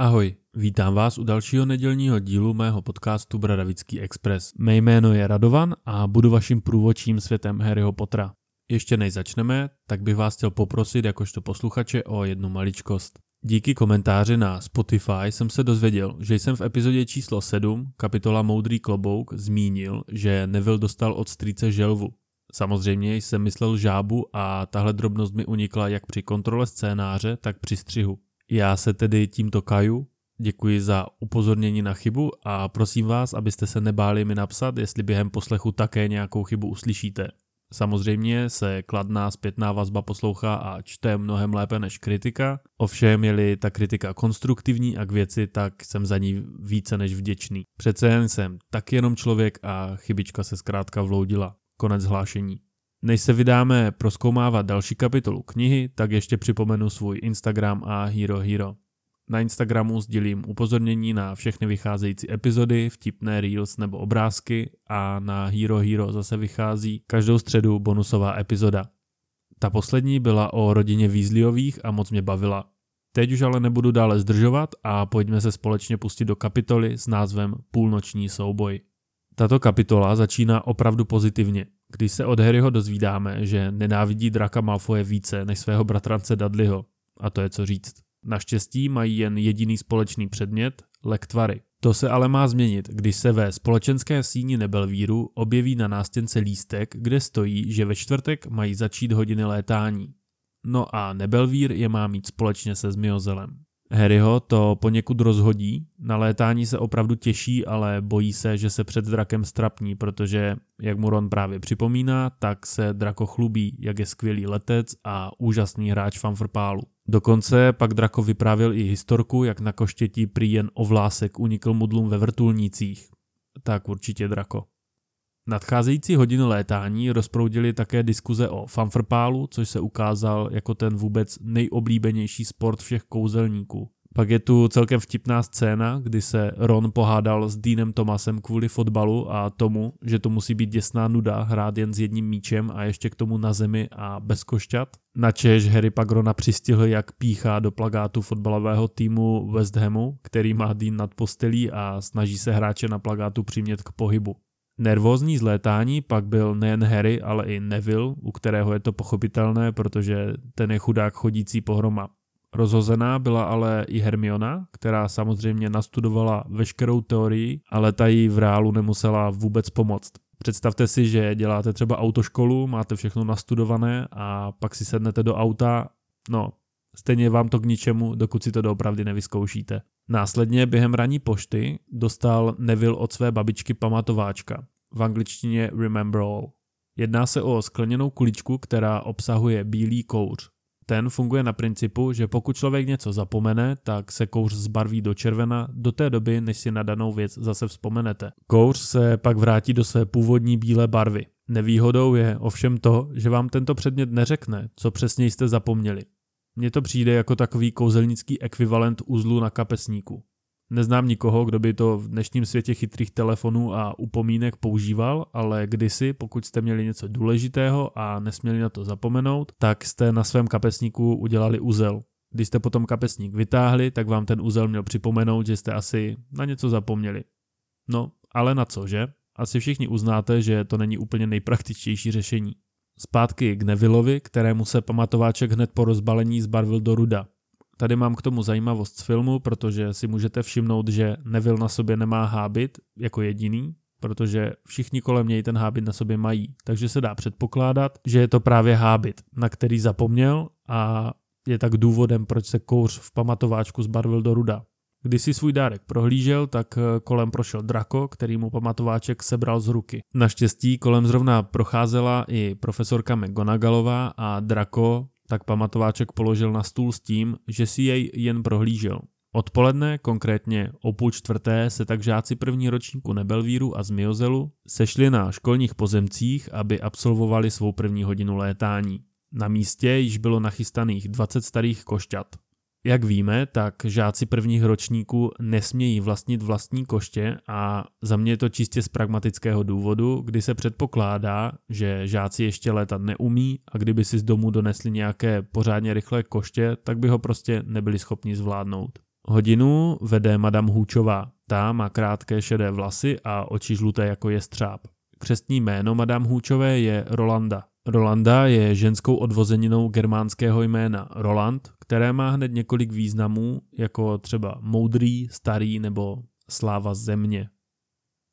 Ahoj, vítám vás u dalšího nedělního dílu mého podcastu Bradavický Express. Mé jméno je Radovan a budu vaším průvodčím světem Harryho Pottera. Ještě než začneme, tak bych vás chtěl poprosit jakožto posluchače o jednu maličkost. Díky komentáři na Spotify jsem se dozvěděl, že jsem v epizodě číslo 7, kapitola Moudrý klobouk, zmínil, že Neville dostal od strýce želvu. Samozřejmě jsem myslel žábu a tahle drobnost mi unikla jak při kontrole scénáře, tak při střihu. Já se tedy tímto kaju, děkuji za upozornění na chybu a prosím vás, abyste se nebáli mi napsat, jestli během poslechu také nějakou chybu uslyšíte. Samozřejmě se kladná zpětná vazba poslouchá a čte mnohem lépe než kritika, ovšem je-li ta kritika konstruktivní a k věci, tak jsem za ní více než vděčný. Přece jen jsem tak jenom člověk a chybička se zkrátka vloudila. Konec hlášení. Než se vydáme proskoumávat další kapitolu knihy, tak ještě připomenu svůj Instagram a Hero Hero. Na Instagramu sdělím upozornění na všechny vycházející epizody, vtipné reels nebo obrázky a na Hero Hero zase vychází každou středu bonusová epizoda. Ta poslední byla o rodině Weasleyových a moc mě bavila. Teď už ale nebudu dále zdržovat a pojďme se společně pustit do kapitoly s názvem Půlnoční souboj. Tato kapitola začíná opravdu pozitivně, když se od Harryho dozvídáme, že nenávidí draka Malfoje více než svého bratrance Dudleyho. A to je co říct. Naštěstí mají jen jediný společný předmět, lektvary. To se ale má změnit, když se ve společenské síni Nebelvíru objeví na nástěnce lístek, kde stojí, že ve čtvrtek mají začít hodiny létání. No a Nebelvír je má mít společně se Zmiozelem. Harryho to poněkud rozhodí, na létání se opravdu těší, ale bojí se, že se před drakem strapní, protože, jak mu Ron právě připomíná, tak se drako chlubí, jak je skvělý letec a úžasný hráč fanfrpálu. Dokonce pak Drako vyprávěl i historku, jak na koštětí prý jen ovlásek unikl mudlům ve vrtulnících. Tak určitě Drako. Nadcházející hodiny létání rozproudili také diskuze o fanfrpálu, což se ukázal jako ten vůbec nejoblíbenější sport všech kouzelníků. Pak je tu celkem vtipná scéna, kdy se Ron pohádal s Deanem Thomasem kvůli fotbalu a tomu, že to musí být děsná nuda hrát jen s jedním míčem a ještě k tomu na zemi a bez košťat. Načež Harry pak Rona přistihl, jak píchá do plagátu fotbalového týmu West Hamu, který má Dean nad postelí a snaží se hráče na plagátu přimět k pohybu. Nervózní zlétání pak byl nejen Harry, ale i Neville, u kterého je to pochopitelné, protože ten je chudák chodící pohroma. Rozhozená byla ale i Hermiona, která samozřejmě nastudovala veškerou teorii, ale ta jí v reálu nemusela vůbec pomoct. Představte si, že děláte třeba autoškolu, máte všechno nastudované a pak si sednete do auta, no, stejně vám to k ničemu, dokud si to doopravdy nevyzkoušíte. Následně během raní pošty dostal Neville od své babičky pamatováčka, v angličtině Remember All. Jedná se o skleněnou kuličku, která obsahuje bílý kouř. Ten funguje na principu, že pokud člověk něco zapomene, tak se kouř zbarví do červena do té doby, než si na danou věc zase vzpomenete. Kouř se pak vrátí do své původní bílé barvy. Nevýhodou je ovšem to, že vám tento předmět neřekne, co přesně jste zapomněli. Mně to přijde jako takový kouzelnický ekvivalent uzlu na kapesníku. Neznám nikoho, kdo by to v dnešním světě chytrých telefonů a upomínek používal, ale kdysi, pokud jste měli něco důležitého a nesměli na to zapomenout, tak jste na svém kapesníku udělali uzel. Když jste potom kapesník vytáhli, tak vám ten uzel měl připomenout, že jste asi na něco zapomněli. No, ale na co, že? Asi všichni uznáte, že to není úplně nejpraktičtější řešení. Zpátky k Nevillovi, kterému se pamatováček hned po rozbalení zbarvil do ruda. Tady mám k tomu zajímavost z filmu, protože si můžete všimnout, že Neville na sobě nemá hábit jako jediný, protože všichni kolem něj ten hábit na sobě mají. Takže se dá předpokládat, že je to právě hábit, na který zapomněl a je tak důvodem, proč se kouř v pamatováčku zbarvil do ruda. Když si svůj dárek prohlížel, tak eh, kolem prošel Drako, který mu pamatováček sebral z ruky. Naštěstí kolem zrovna procházela i profesorka McGonagallová a Drako tak pamatováček položil na stůl s tím, že si jej jen prohlížel. Odpoledne, konkrétně o půl čtvrté, se tak žáci první ročníku Nebelvíru a Zmiozelu sešli na školních pozemcích, aby absolvovali svou první hodinu létání. Na místě již bylo nachystaných 20 starých košťat. Jak víme, tak žáci prvních ročníků nesmějí vlastnit vlastní koště a za mě je to čistě z pragmatického důvodu, kdy se předpokládá, že žáci ještě létat neumí a kdyby si z domu donesli nějaké pořádně rychlé koště, tak by ho prostě nebyli schopni zvládnout. Hodinu vede Madame Hůčová. Ta má krátké šedé vlasy a oči žluté jako jestřáb. Křestní jméno Madame Hůčové je Rolanda. Rolanda je ženskou odvozeninou germánského jména Roland, které má hned několik významů, jako třeba moudrý, starý nebo sláva země.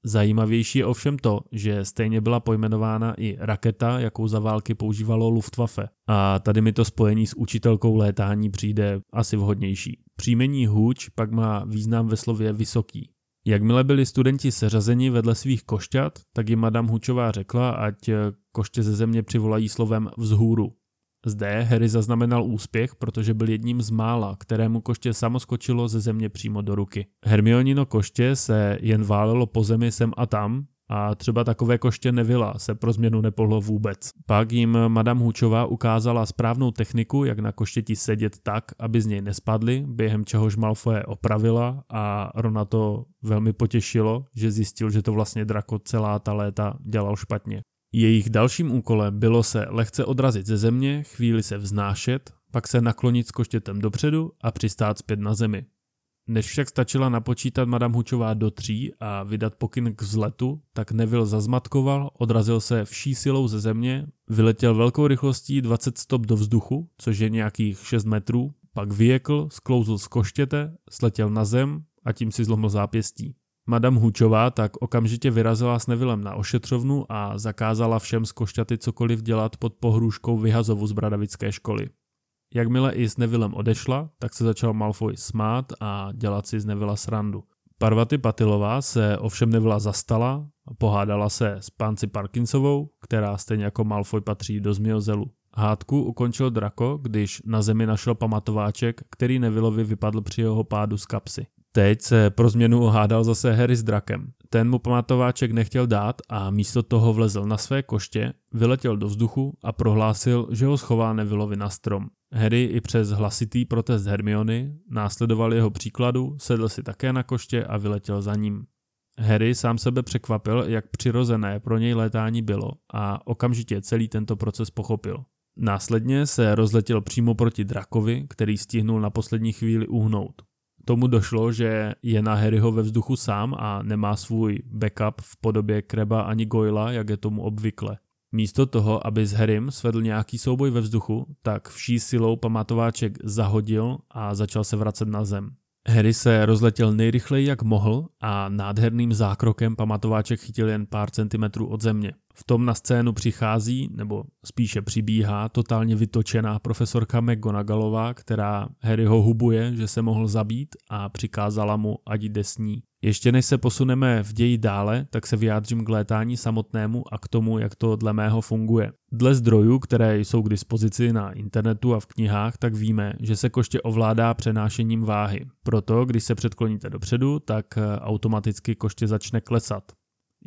Zajímavější je ovšem to, že stejně byla pojmenována i raketa, jakou za války používalo Luftwaffe. A tady mi to spojení s učitelkou létání přijde asi vhodnější. Příjmení Huč pak má význam ve slově vysoký. Jakmile byli studenti seřazeni vedle svých košťat, tak jim Madame Hučová řekla, ať koště ze země přivolají slovem vzhůru. Zde Harry zaznamenal úspěch, protože byl jedním z mála, kterému koště samo skočilo ze země přímo do ruky. Hermionino koště se jen válelo po zemi sem a tam, a třeba takové koště nevila se pro změnu nepohlo vůbec. Pak jim Madame Hučová ukázala správnou techniku, jak na koštěti sedět tak, aby z něj nespadly, během čehož Malfoje opravila a Rona to velmi potěšilo, že zjistil, že to vlastně Draco celá ta léta dělal špatně. Jejich dalším úkolem bylo se lehce odrazit ze země, chvíli se vznášet, pak se naklonit s koštětem dopředu a přistát zpět na zemi. Než však stačila napočítat Madame Hučová do tří a vydat pokyn k vzletu, tak Neville zazmatkoval, odrazil se vší silou ze země, vyletěl velkou rychlostí 20 stop do vzduchu, což je nějakých 6 metrů, pak vyjekl, sklouzl z koštěte, sletěl na zem a tím si zlomil zápěstí. Madame Hučová tak okamžitě vyrazila s Nevillem na ošetřovnu a zakázala všem z košťaty cokoliv dělat pod pohrůžkou vyhazovu z bradavické školy. Jakmile i s Nevillem odešla, tak se začal Malfoy smát a dělat si z Nevilla srandu. Parvati Patilová se ovšem Nevilla zastala pohádala se s pánci Parkinsovou, která stejně jako Malfoy patří do Zmiozelu. Hádku ukončil Draco, když na zemi našel pamatováček, který Nevillovi vypadl při jeho pádu z kapsy. Teď se pro změnu ohádal zase Harry s drakem. Ten mu pamatováček nechtěl dát a místo toho vlezl na své koště, vyletěl do vzduchu a prohlásil, že ho schová Nevillovi na strom. Harry i přes hlasitý protest Hermiony následoval jeho příkladu, sedl si také na koště a vyletěl za ním. Harry sám sebe překvapil, jak přirozené pro něj létání bylo a okamžitě celý tento proces pochopil. Následně se rozletěl přímo proti drakovi, který stihnul na poslední chvíli uhnout tomu došlo, že je na Harryho ve vzduchu sám a nemá svůj backup v podobě Kreba ani Goyla, jak je tomu obvykle. Místo toho, aby s Harrym svedl nějaký souboj ve vzduchu, tak vší silou pamatováček zahodil a začal se vracet na zem. Harry se rozletěl nejrychleji jak mohl a nádherným zákrokem pamatováček chytil jen pár centimetrů od země. V tom na scénu přichází, nebo spíše přibíhá, totálně vytočená profesorka McGonagallová, která Harryho hubuje, že se mohl zabít a přikázala mu, ať jde s ní. Ještě než se posuneme v ději dále, tak se vyjádřím k létání samotnému a k tomu, jak to dle mého funguje. Dle zdrojů, které jsou k dispozici na internetu a v knihách, tak víme, že se koště ovládá přenášením váhy. Proto, když se předkloníte dopředu, tak automaticky koště začne klesat.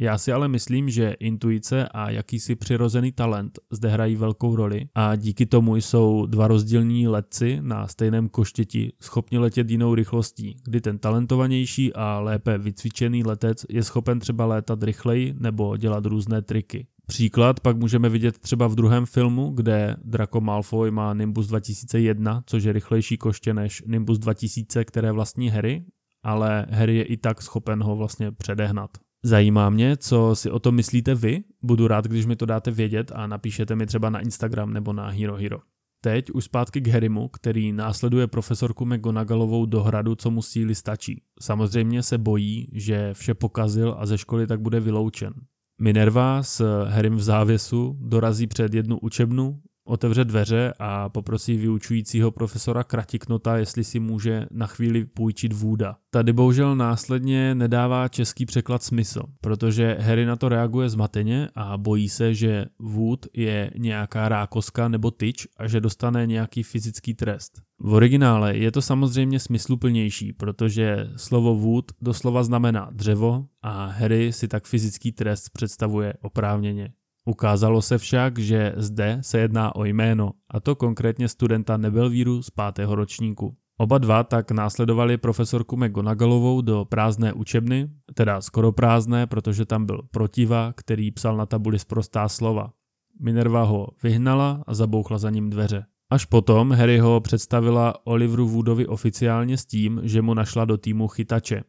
Já si ale myslím, že intuice a jakýsi přirozený talent zde hrají velkou roli a díky tomu jsou dva rozdílní letci na stejném koštěti schopni letět jinou rychlostí, kdy ten talentovanější a lépe vycvičený letec je schopen třeba létat rychleji nebo dělat různé triky. Příklad pak můžeme vidět třeba v druhém filmu, kde Draco Malfoy má Nimbus 2001, což je rychlejší koště než Nimbus 2000, které vlastní Harry, ale Harry je i tak schopen ho vlastně předehnat. Zajímá mě, co si o tom myslíte vy. Budu rád, když mi to dáte vědět a napíšete mi třeba na Instagram nebo na Hero Hero. Teď už zpátky k Harrymu, který následuje profesorku McGonagallovou do hradu, co mu síly stačí. Samozřejmě se bojí, že vše pokazil a ze školy tak bude vyloučen. Minerva s Harrym v závěsu dorazí před jednu učebnu, otevře dveře a poprosí vyučujícího profesora Kratiknota, jestli si může na chvíli půjčit vůda. Tady bohužel následně nedává český překlad smysl, protože Harry na to reaguje zmateně a bojí se, že vůd je nějaká rákoska nebo tyč a že dostane nějaký fyzický trest. V originále je to samozřejmě smysluplnější, protože slovo wood doslova znamená dřevo a Harry si tak fyzický trest představuje oprávněně. Ukázalo se však, že zde se jedná o jméno, a to konkrétně studenta Nebelvíru z pátého ročníku. Oba dva tak následovali profesorku McGonagallovou do prázdné učebny, teda skoro prázdné, protože tam byl protiva, který psal na tabuli zprostá slova. Minerva ho vyhnala a zabouchla za ním dveře. Až potom Harry ho představila Oliveru Woodovi oficiálně s tím, že mu našla do týmu chytače.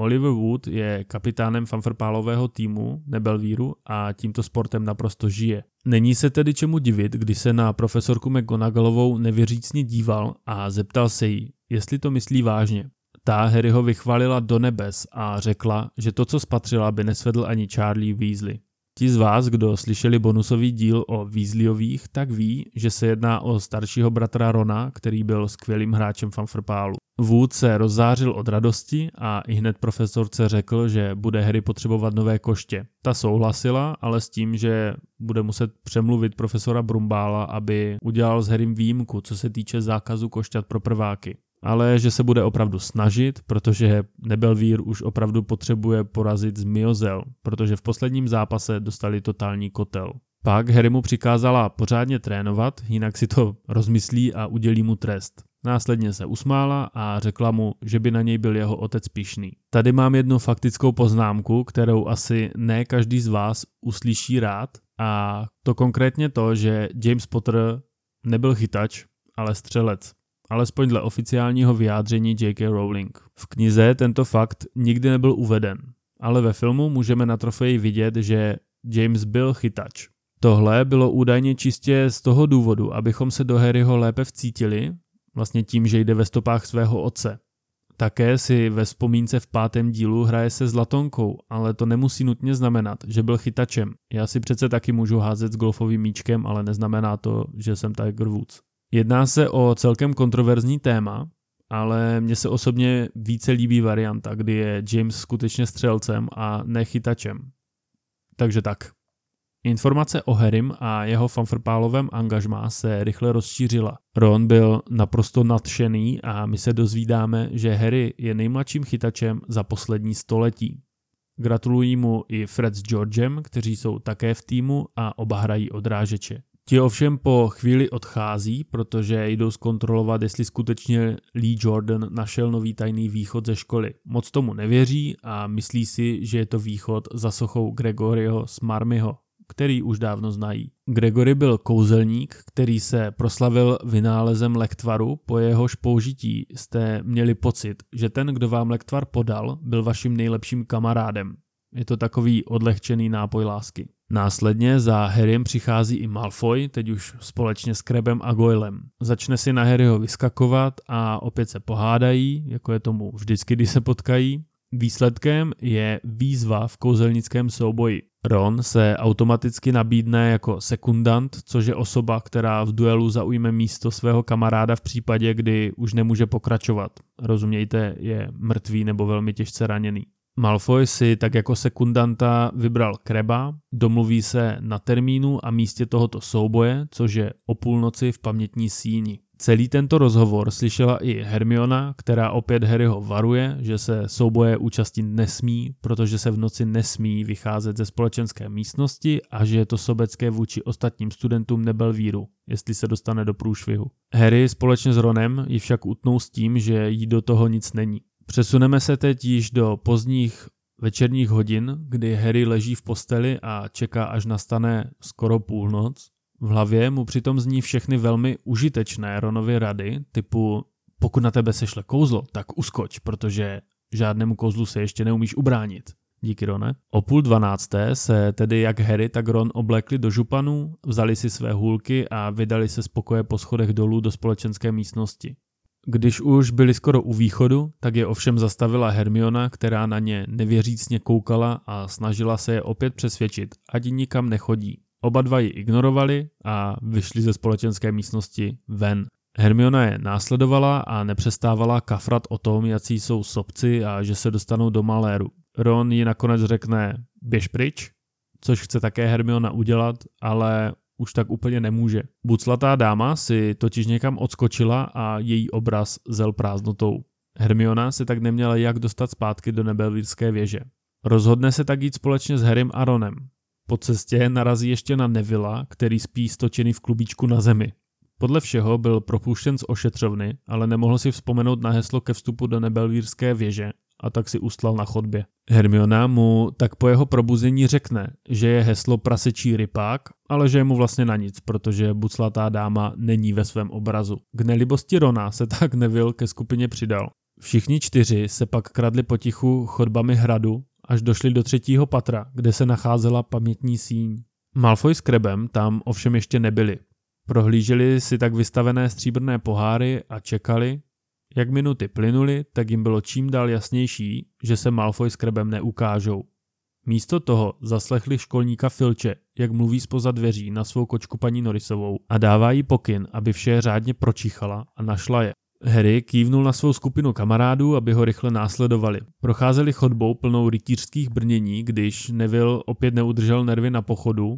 Oliver Wood je kapitánem fanfrpálového týmu Nebelvíru a tímto sportem naprosto žije. Není se tedy čemu divit, když se na profesorku McGonagallovou nevěřícně díval a zeptal se jí, jestli to myslí vážně. Ta Harryho vychválila do nebes a řekla, že to, co spatřila, by nesvedl ani Charlie Weasley. Ti z vás, kdo slyšeli bonusový díl o Weasleyových, tak ví, že se jedná o staršího bratra Rona, který byl skvělým hráčem fanfrpálu. Wood se rozzářil od radosti a i hned profesorce řekl, že bude Harry potřebovat nové koště. Ta souhlasila, ale s tím, že bude muset přemluvit profesora Brumbála, aby udělal s Harrym výjimku, co se týče zákazu košťat pro prváky ale že se bude opravdu snažit, protože Nebelvír už opravdu potřebuje porazit Zmiozel, protože v posledním zápase dostali totální kotel. Pak Harry mu přikázala pořádně trénovat, jinak si to rozmyslí a udělí mu trest. Následně se usmála a řekla mu, že by na něj byl jeho otec pišný. Tady mám jednu faktickou poznámku, kterou asi ne každý z vás uslyší rád a to konkrétně to, že James Potter nebyl chytač, ale střelec alespoň dle oficiálního vyjádření J.K. Rowling. V knize tento fakt nikdy nebyl uveden, ale ve filmu můžeme na trofeji vidět, že James byl chytač. Tohle bylo údajně čistě z toho důvodu, abychom se do Harryho lépe vcítili, vlastně tím, že jde ve stopách svého otce. Také si ve vzpomínce v pátém dílu hraje se zlatonkou, ale to nemusí nutně znamenat, že byl chytačem. Já si přece taky můžu házet s golfovým míčkem, ale neznamená to, že jsem Tiger Woods. Jedná se o celkem kontroverzní téma, ale mně se osobně více líbí varianta, kdy je James skutečně střelcem a nechytačem. Takže tak. Informace o Harrym a jeho fanfrpálovém angažmá se rychle rozšířila. Ron byl naprosto nadšený a my se dozvídáme, že Harry je nejmladším chytačem za poslední století. Gratulují mu i Fred s Georgem, kteří jsou také v týmu a oba hrají odrážeče. Ti ovšem po chvíli odchází, protože jdou zkontrolovat, jestli skutečně Lee Jordan našel nový tajný východ ze školy. Moc tomu nevěří a myslí si, že je to východ za sochou Gregoryho Smarmyho, který už dávno znají. Gregory byl kouzelník, který se proslavil vynálezem lektvaru, po jehož použití jste měli pocit, že ten, kdo vám lektvar podal, byl vaším nejlepším kamarádem. Je to takový odlehčený nápoj lásky. Následně za Harrym přichází i Malfoy, teď už společně s Krebem a Goylem. Začne si na Harryho vyskakovat a opět se pohádají, jako je tomu vždycky, když se potkají. Výsledkem je výzva v kouzelnickém souboji. Ron se automaticky nabídne jako sekundant, což je osoba, která v duelu zaujme místo svého kamaráda v případě, kdy už nemůže pokračovat. Rozumějte, je mrtvý nebo velmi těžce raněný. Malfoy si tak jako sekundanta vybral Kreba, domluví se na termínu a místě tohoto souboje, což je o půlnoci v pamětní síni. Celý tento rozhovor slyšela i Hermiona, která opět Harryho varuje, že se souboje účastnit nesmí, protože se v noci nesmí vycházet ze společenské místnosti a že je to sobecké vůči ostatním studentům Nebelvíru, jestli se dostane do průšvihu. Harry společně s Ronem ji však utnou s tím, že jí do toho nic není. Přesuneme se teď již do pozdních večerních hodin, kdy Harry leží v posteli a čeká, až nastane skoro půlnoc. V hlavě mu přitom zní všechny velmi užitečné Ronovy rady, typu pokud na tebe sešle kouzlo, tak uskoč, protože žádnému kouzlu se ještě neumíš ubránit. Díky Rone. O půl dvanácté se tedy jak Harry, tak Ron oblekli do županů, vzali si své hůlky a vydali se z pokoje po schodech dolů do společenské místnosti. Když už byli skoro u východu, tak je ovšem zastavila Hermiona, která na ně nevěřícně koukala a snažila se je opět přesvědčit, ať nikam nechodí. Oba dva ji ignorovali a vyšli ze společenské místnosti ven. Hermiona je následovala a nepřestávala kafrat o tom, jaký jsou sobci a že se dostanou do maléru. Ron ji nakonec řekne běž pryč, což chce také Hermiona udělat, ale už tak úplně nemůže. Buclatá dáma si totiž někam odskočila a její obraz zel prázdnotou. Hermiona se tak neměla jak dostat zpátky do nebelvírské věže. Rozhodne se tak jít společně s Harrym a Ronem. Po cestě narazí ještě na Nevilla, který spí stočený v klubíčku na zemi. Podle všeho byl propuštěn z ošetřovny, ale nemohl si vzpomenout na heslo ke vstupu do nebelvírské věže a tak si ustlal na chodbě. Hermiona mu tak po jeho probuzení řekne, že je heslo prasečí rypák, ale že je mu vlastně na nic, protože buclatá dáma není ve svém obrazu. K nelibosti Rona se tak Neville ke skupině přidal. Všichni čtyři se pak kradli potichu chodbami hradu, až došli do třetího patra, kde se nacházela pamětní síň. Malfoy s Krebem tam ovšem ještě nebyli. Prohlíželi si tak vystavené stříbrné poháry a čekali, jak minuty plynuly, tak jim bylo čím dál jasnější, že se Malfoy s Krebem neukážou. Místo toho zaslechli školníka Filče, jak mluví spoza dveří na svou kočku paní Norisovou a dává jí pokyn, aby vše řádně pročíchala a našla je. Harry kývnul na svou skupinu kamarádů, aby ho rychle následovali. Procházeli chodbou plnou rytířských brnění, když Neville opět neudržel nervy na pochodu,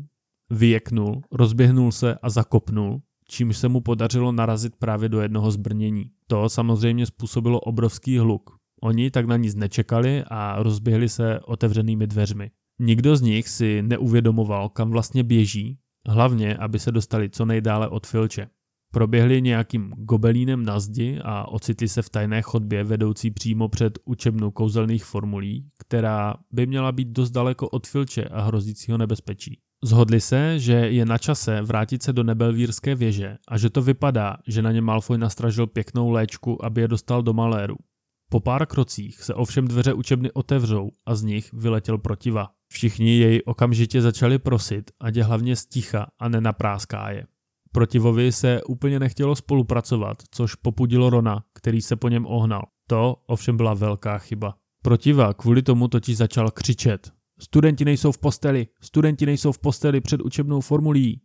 vyjeknul, rozběhnul se a zakopnul, čímž se mu podařilo narazit právě do jednoho z brnění. To samozřejmě způsobilo obrovský hluk. Oni tak na nic nečekali a rozběhli se otevřenými dveřmi. Nikdo z nich si neuvědomoval, kam vlastně běží, hlavně, aby se dostali co nejdále od Filče. Proběhli nějakým gobelínem na zdi a ocitli se v tajné chodbě vedoucí přímo před učebnu kouzelných formulí, která by měla být dost daleko od Filče a hrozícího nebezpečí. Zhodli se, že je na čase vrátit se do nebelvírské věže a že to vypadá, že na ně Malfoy nastražil pěknou léčku, aby je dostal do maléru. Po pár krocích se ovšem dveře učebny otevřou a z nich vyletěl protiva. Všichni jej okamžitě začali prosit, ať je hlavně sticha a nenapráská je. Protivovi se úplně nechtělo spolupracovat, což popudilo Rona, který se po něm ohnal. To ovšem byla velká chyba. Protiva kvůli tomu totiž začal křičet. Studenti nejsou v posteli, studenti nejsou v posteli před učebnou formulí.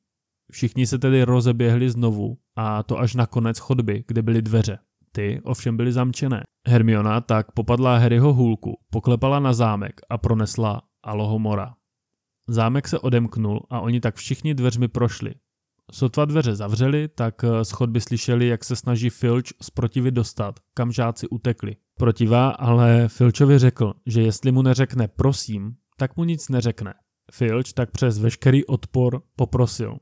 Všichni se tedy rozeběhli znovu a to až na konec chodby, kde byly dveře. Ty ovšem byly zamčené. Hermiona tak popadla Harryho hůlku, poklepala na zámek a pronesla Alohomora. Zámek se odemknul a oni tak všichni dveřmi prošli. Sotva dveře zavřeli, tak z slyšeli, jak se snaží Filch z protivy dostat, kam žáci utekli. Protivá ale Filchovi řekl, že jestli mu neřekne prosím, tak mu nic neřekne. Filch tak přes veškerý odpor poprosil.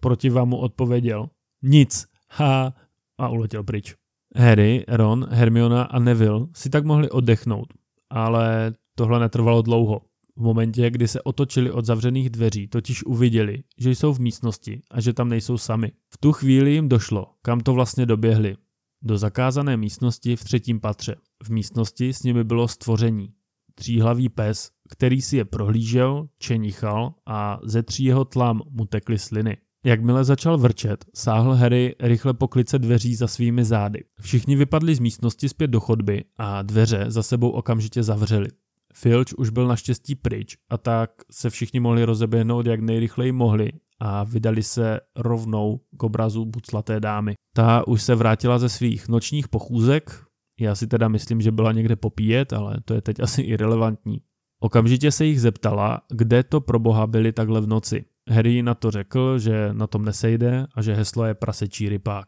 Protiva mu odpověděl nic, ha, a uletěl pryč. Harry, Ron, Hermiona a Neville si tak mohli oddechnout, ale tohle netrvalo dlouho. V momentě, kdy se otočili od zavřených dveří, totiž uviděli, že jsou v místnosti a že tam nejsou sami. V tu chvíli jim došlo, kam to vlastně doběhli. Do zakázané místnosti v třetím patře. V místnosti s nimi bylo stvoření. Tříhlavý pes, který si je prohlížel, čenichal a ze tří jeho tlam mu tekly sliny. Jakmile začal vrčet, sáhl Harry rychle po klice dveří za svými zády. Všichni vypadli z místnosti zpět do chodby a dveře za sebou okamžitě zavřeli. Filch už byl naštěstí pryč a tak se všichni mohli rozeběhnout jak nejrychleji mohli a vydali se rovnou k obrazu buclaté dámy. Ta už se vrátila ze svých nočních pochůzek, já si teda myslím, že byla někde popíjet, ale to je teď asi irrelevantní. Okamžitě se jich zeptala, kde to pro boha byli takhle v noci. Harry na to řekl, že na tom nesejde a že heslo je prasečí rypák.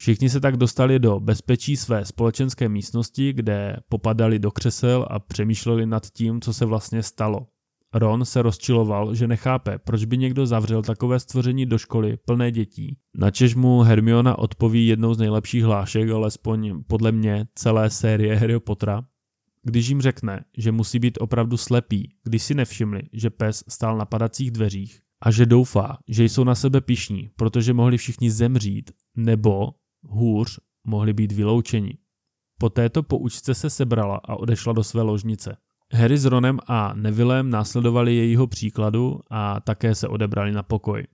Všichni se tak dostali do bezpečí své společenské místnosti, kde popadali do křesel a přemýšleli nad tím, co se vlastně stalo. Ron se rozčiloval, že nechápe, proč by někdo zavřel takové stvoření do školy plné dětí. Načež mu Hermiona odpoví jednou z nejlepších hlášek, alespoň podle mě celé série Harry Pottera, když jim řekne, že musí být opravdu slepý, když si nevšimli, že pes stál na padacích dveřích a že doufá, že jsou na sebe pišní, protože mohli všichni zemřít, nebo, hůř, mohli být vyloučeni. Po této poučce se sebrala a odešla do své ložnice. Harry s Ronem a Nevillem následovali jejího příkladu a také se odebrali na pokoj.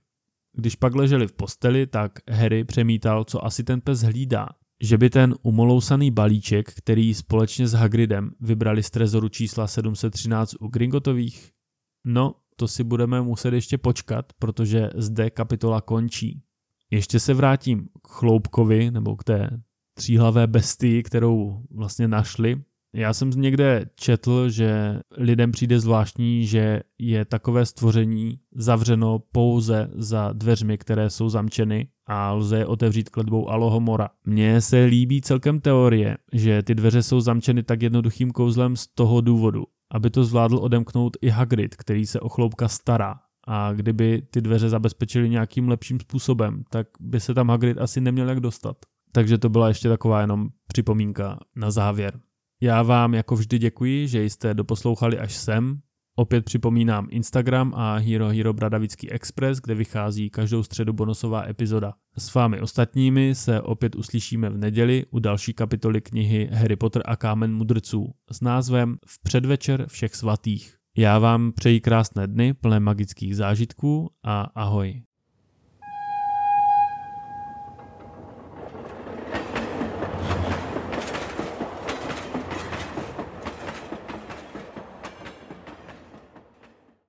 Když pak leželi v posteli, tak Harry přemítal, co asi ten pes hlídá. Že by ten umolousaný balíček, který společně s Hagridem vybrali z trezoru čísla 713 u Gringotových? No, to si budeme muset ještě počkat, protože zde kapitola končí. Ještě se vrátím k Chloupkovi, nebo k té tříhlavé bestii, kterou vlastně našli já jsem někde četl, že lidem přijde zvláštní, že je takové stvoření zavřeno pouze za dveřmi, které jsou zamčeny a lze je otevřít kletbou Alohomora. Mně se líbí celkem teorie, že ty dveře jsou zamčeny tak jednoduchým kouzlem z toho důvodu, aby to zvládl odemknout i Hagrid, který se o chloupka stará. A kdyby ty dveře zabezpečili nějakým lepším způsobem, tak by se tam Hagrid asi neměl jak dostat. Takže to byla ještě taková jenom připomínka na závěr. Já vám jako vždy děkuji, že jste doposlouchali až sem. Opět připomínám Instagram a Hero Hero Bradavický Express, kde vychází každou středu bonusová epizoda. S vámi ostatními se opět uslyšíme v neděli u další kapitoly knihy Harry Potter a kámen mudrců s názvem V předvečer všech svatých. Já vám přeji krásné dny plné magických zážitků a ahoj.